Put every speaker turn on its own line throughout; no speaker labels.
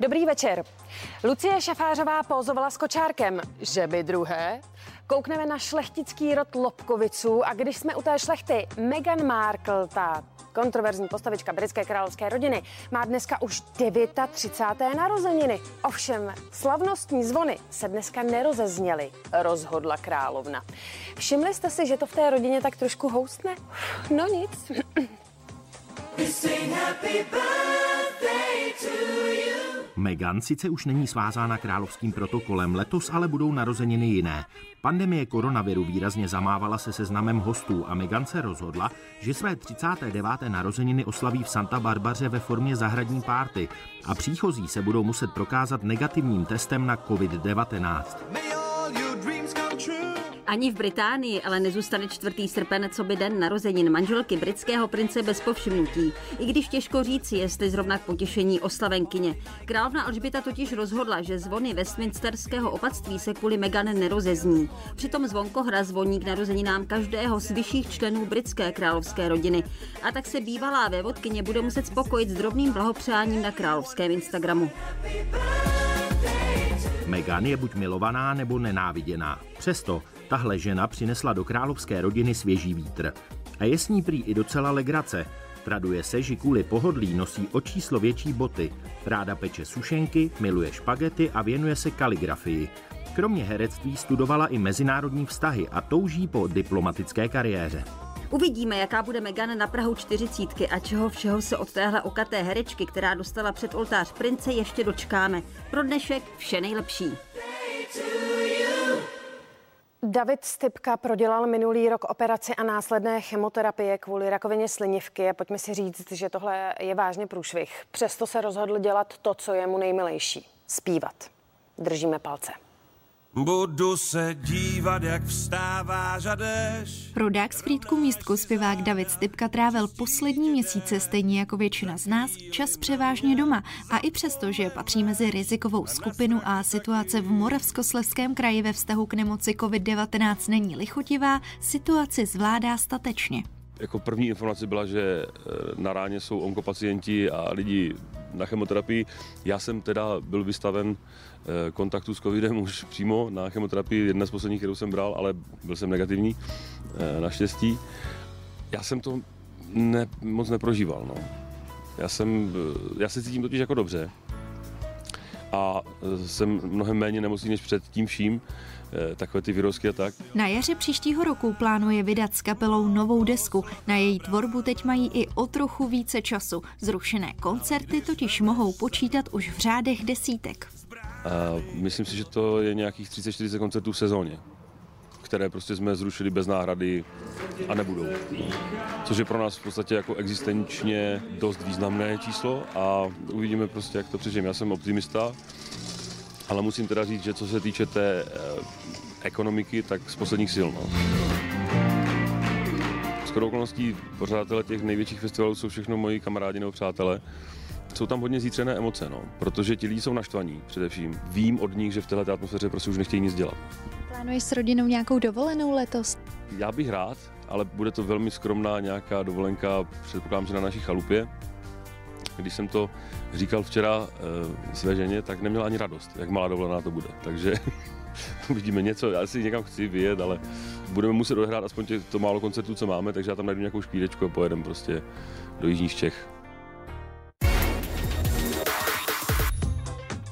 Dobrý večer. Lucie Šafářová pózovala s kočárkem, že by druhé. Koukneme na šlechtický rod Lobkoviců a když jsme u té šlechty, Meghan Markle, ta kontroverzní postavička britské královské rodiny, má dneska už 39. narozeniny. Ovšem, slavnostní zvony se dneska nerozezněly, rozhodla královna. Všimli jste si, že to v té rodině tak trošku houstne? No nic.
Meghan sice už není svázána královským protokolem, letos ale budou narozeniny jiné. Pandemie koronaviru výrazně zamávala se seznamem hostů a Meghan se rozhodla, že své 39. narozeniny oslaví v Santa Barbaře ve formě zahradní párty a příchozí se budou muset prokázat negativním testem na COVID-19.
Ani v Británii ale nezůstane 4. srpen, co by den narozenin manželky britského prince bez povšimnutí. I když těžko říci, jestli zrovna k potěšení oslavenkyně. Královna Alžběta totiž rozhodla, že zvony Westminsterského opatství se kvůli Meghan nerozezní. Přitom zvonkohra zvoní k narozeninám každého z vyšších členů britské královské rodiny. A tak se bývalá vévodkyně bude muset spokojit s drobným blahopřáním na královském Instagramu.
Meghan je buď milovaná nebo nenáviděná. Přesto tahle žena přinesla do královské rodiny svěží vítr. A je s ní prý i docela legrace. Traduje se, že kvůli pohodlí nosí o číslo větší boty. Ráda peče sušenky, miluje špagety a věnuje se kaligrafii. Kromě herectví studovala i mezinárodní vztahy a touží po diplomatické kariéře.
Uvidíme, jaká bude Megan na Prahu čtyřicítky a čeho všeho se od téhle okaté herečky, která dostala před oltář prince, ještě dočkáme. Pro dnešek vše nejlepší.
David Stipka prodělal minulý rok operaci a následné chemoterapie kvůli rakovině slinivky a pojďme si říct, že tohle je vážně průšvih. Přesto se rozhodl dělat to, co je mu nejmilejší. Zpívat. Držíme palce.
Budu se dívat, jak vstává žadeš.
Rodák z Frýdku místku zpěvák David Stipka trávil poslední měsíce, stejně jako většina z nás, čas převážně doma. A i přesto, že patří mezi rizikovou skupinu a situace v Moravskoslezském kraji ve vztahu k nemoci COVID-19 není lichotivá, situaci zvládá statečně.
Jako první informace byla, že eh, na ráně jsou onkopacienti a lidi na chemoterapii. Já jsem teda byl vystaven eh, kontaktu s covidem už přímo na chemoterapii, jedna z posledních, kterou jsem bral, ale byl jsem negativní, eh, naštěstí. Já jsem to ne, moc neprožíval. No. Já, jsem, já se cítím totiž jako dobře a jsem mnohem méně nemocný než před tím vším, Eh, takové ty vyrozky a tak.
Na jaře příštího roku plánuje vydat s kapelou novou desku. Na její tvorbu teď mají i o trochu více času. Zrušené koncerty totiž mohou počítat už v řádech desítek.
A myslím si, že to je nějakých 30-40 koncertů v sezóně které prostě jsme zrušili bez náhrady a nebudou. Což je pro nás v podstatě jako existenčně dost významné číslo a uvidíme prostě, jak to přežijeme. Já jsem optimista, ale musím teda říct, že co se týče té eh, ekonomiky, tak z posledních sil. No. Skoro okolností pořadatele těch největších festivalů jsou všechno moji kamarádi nebo přátelé. Jsou tam hodně zítřené emoce, no, protože ti lidi jsou naštvaní především. Vím od nich, že v této atmosféře prostě už nechtějí nic dělat.
Plánuješ s rodinou nějakou dovolenou letos?
Já bych rád, ale bude to velmi skromná nějaká dovolenka, předpokládám, že na naší chalupě. Když jsem to říkal včera e, své ženě, tak neměla ani radost, jak malá dovolená to bude. Takže uvidíme něco, já si někam chci vyjet, ale budeme muset odehrát aspoň to málo koncertů, co máme, takže já tam najdu nějakou špídečku a pojedeme prostě do Jižních Čech.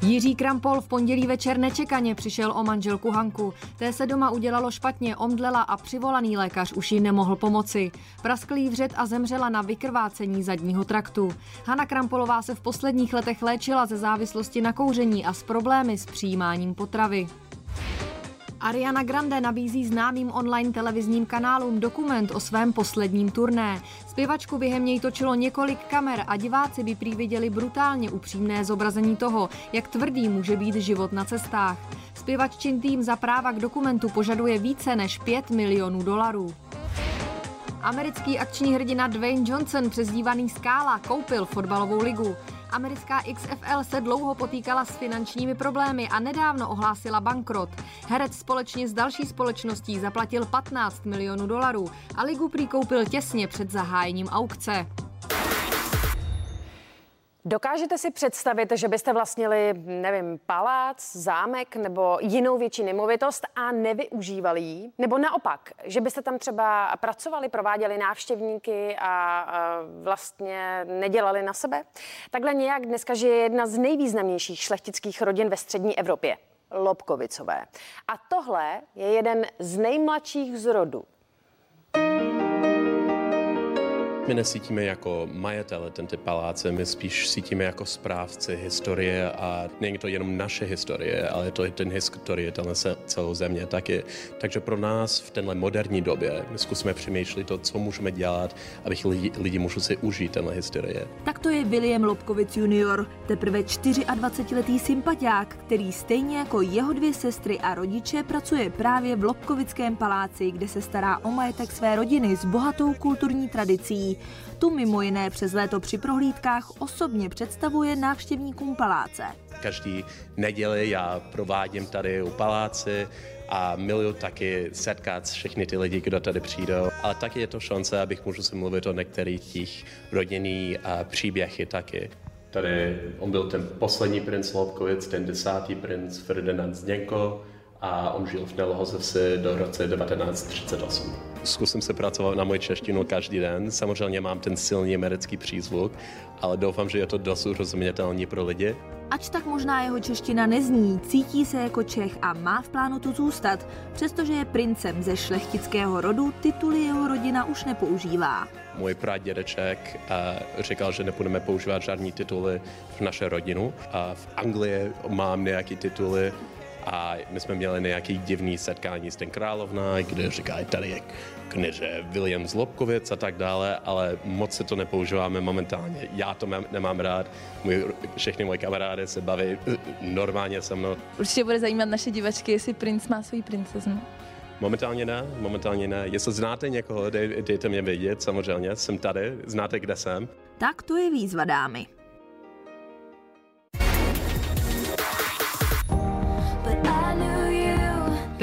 Jiří Krampol v pondělí večer nečekaně přišel o manželku Hanku. Té se doma udělalo špatně, omdlela a přivolaný lékař už jí nemohl pomoci. Prasklý vřet a zemřela na vykrvácení zadního traktu. Hana Krampolová se v posledních letech léčila ze závislosti na kouření a s problémy s přijímáním potravy. Ariana Grande nabízí známým online televizním kanálům dokument o svém posledním turné. Zpěvačku během něj točilo několik kamer a diváci by prý viděli brutálně upřímné zobrazení toho, jak tvrdý může být život na cestách. Zpěvaččin tým za práva k dokumentu požaduje více než 5 milionů dolarů. Americký akční hrdina Dwayne Johnson, přezdívaný Skála, koupil fotbalovou ligu. Americká XFL se dlouho potýkala s finančními problémy a nedávno ohlásila bankrot. Herec společně s další společností zaplatil 15 milionů dolarů a ligu prý koupil těsně před zahájením aukce.
Dokážete si představit, že byste vlastnili, nevím, palác, zámek nebo jinou větší nemovitost a nevyužívali ji? Nebo naopak, že byste tam třeba pracovali, prováděli návštěvníky a, a vlastně nedělali na sebe? Takhle nějak dneska žije jedna z nejvýznamnějších šlechtických rodin ve střední Evropě. Lobkovicové. A tohle je jeden z nejmladších z
My nesítíme jako majitele tento paláce, my spíš cítíme jako správci historie a není to jenom naše historie, ale to je ten historie tenhle celou země taky. Takže pro nás v tenhle moderní době my zkusíme přemýšlet to, co můžeme dělat, aby lidi, lidi mohli si užít tenhle historie.
Tak to je William Lobkovic junior, teprve 24-letý sympatiák, který stejně jako jeho dvě sestry a rodiče pracuje právě v Lobkovickém paláci, kde se stará o majetek své rodiny s bohatou kulturní tradicí. Tu mimo jiné přes léto při prohlídkách osobně představuje návštěvníkům paláce.
Každý neděli já provádím tady u paláci a miluju taky setkat všechny ty lidi, kdo tady přijdou. Ale taky je to šance, abych můžu si mluvit o některých těch rodinných příběhy taky. Tady on byl ten poslední princ Lobkovic, ten desátý princ Ferdinand Zdenko a on žil v Nelohozevsi do roce 1938. Zkusím se pracovat na moji češtinu každý den. Samozřejmě mám ten silný americký přízvuk, ale doufám, že je to dosud rozumětelný pro lidi.
Ač tak možná jeho čeština nezní, cítí se jako Čech a má v plánu tu zůstat. Přestože je princem ze šlechtického rodu, tituly jeho rodina už nepoužívá.
Můj pradědeček uh, říkal, že nebudeme používat žádný tituly v naše rodinu. A v Anglii mám nějaké tituly, a my jsme měli nějaký divný setkání s ten královna, kde říká, tady je kněže William Zlobkovic a tak dále, ale moc se to nepoužíváme momentálně. Já to mám, nemám rád, můj, všechny moje kamarády se baví eh, normálně se mnou.
Určitě bude zajímat naše divačky, jestli princ má svůj princeznu.
Momentálně ne, momentálně ne. Jestli znáte někoho, dej, dejte mě vědět, samozřejmě, jsem tady, znáte, kde jsem.
Tak to je výzva, dámy.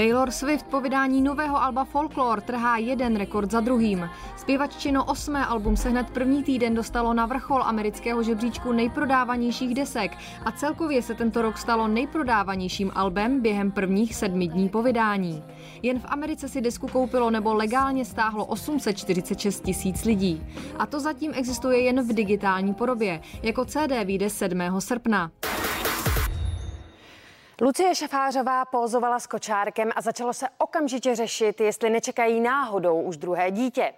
Taylor Swift po vydání nového alba Folklore trhá jeden rekord za druhým. Zpěvaččino osmé album se hned první týden dostalo na vrchol amerického žebříčku nejprodávanějších desek a celkově se tento rok stalo nejprodávanějším albem během prvních sedmi dní po vydání. Jen v Americe si desku koupilo nebo legálně stáhlo 846 tisíc lidí. A to zatím existuje jen v digitální podobě. Jako CD vyjde 7. srpna.
Lucie Šafářová pózovala s kočárkem a začalo se okamžitě řešit, jestli nečekají náhodou už druhé dítě.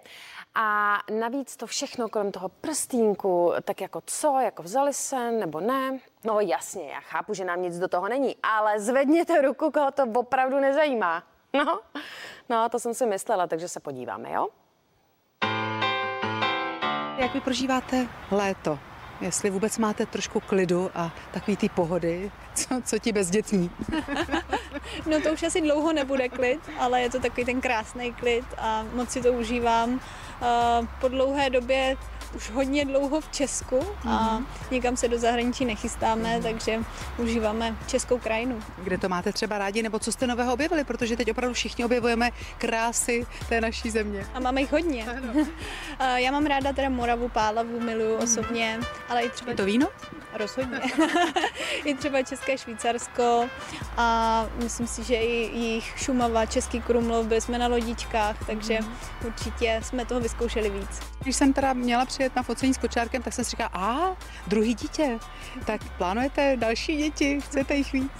A navíc to všechno kolem toho prstínku, tak jako co, jako vzali se nebo ne? No jasně, já chápu, že nám nic do toho není, ale zvedněte ruku, koho to opravdu nezajímá. No, no to jsem si myslela, takže se podíváme, jo?
Jak vy prožíváte léto? Jestli vůbec máte trošku klidu a takový ty pohody, co, co ti bezdětní.
no to už asi dlouho nebude klid, ale je to takový ten krásný klid a moc si to užívám. Po dlouhé době už hodně dlouho v Česku a mm-hmm. nikam se do zahraničí nechystáme, mm-hmm. takže užíváme českou krajinu.
Kde to máte třeba rádi, nebo co jste nového objevili, protože teď opravdu všichni objevujeme krásy té naší země.
A máme jich hodně. Já mám ráda teda Moravu, Pálavu, miluju osobně, ale i třeba...
Je to víno?
Rozhodně. I třeba České Švýcarsko a myslím si, že i jich Šumava, Český Krumlov, byli jsme na lodičkách, takže mm. určitě jsme toho vyzkoušeli víc.
Když jsem teda měla přijet na focení s kočárkem, tak jsem si říkala, a druhý dítě, tak plánujete další děti, chcete jich víc?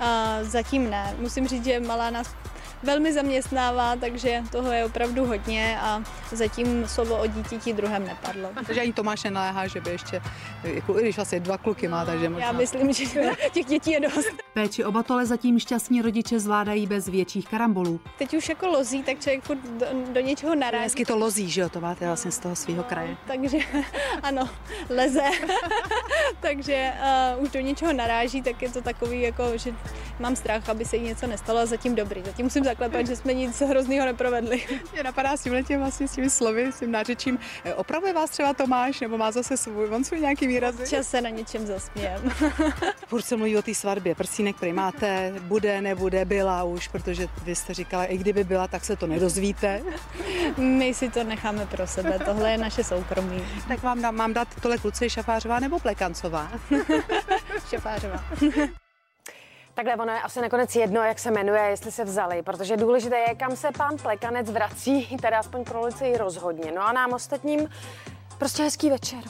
A, zatím ne. Musím říct, že malá nás velmi zaměstnává, takže toho je opravdu hodně a zatím slovo o dítěti druhém nepadlo.
Takže ani Tomáš nenaléhá, že by ještě, jako, když vlastně dva kluky má, takže možná...
Já myslím, že těch dětí je dost.
Péči o batole zatím šťastní rodiče zvládají bez větších karambolů.
Teď už jako lozí, tak člověk furt do, do něčeho narazí.
Hezky to lozí, že jo, to máte vlastně z toho svého kraje.
Takže ano, leze. takže uh, už do něčeho naráží, tak je to takový, jako, že mám strach, aby se jí něco nestalo a zatím dobrý. Zatím musím zaklepat, že jsme nic hroznýho neprovedli.
Mě napadá s tímhle tím vlastně s těmi slovy, s tím nářečím. Opravuje vás třeba Tomáš, nebo má zase svůj, on svůj nějaký výrazy?
Čas se na něčem zasmějem.
Furt se mluví o té svatbě, prsínek prý máte, bude, nebude, byla už, protože vy jste říkala, i kdyby byla, tak se to nedozvíte.
My si to necháme pro sebe, tohle je naše soukromí.
Tak vám dám, mám dát tohle kluci Šafářová nebo Plekancová?
Šafářová.
Takhle ono je asi nakonec jedno, jak se jmenuje, jestli se vzali, protože důležité je, kam se pán Plekanec vrací, teda aspoň pro rozhodně. No a nám ostatním prostě hezký večer.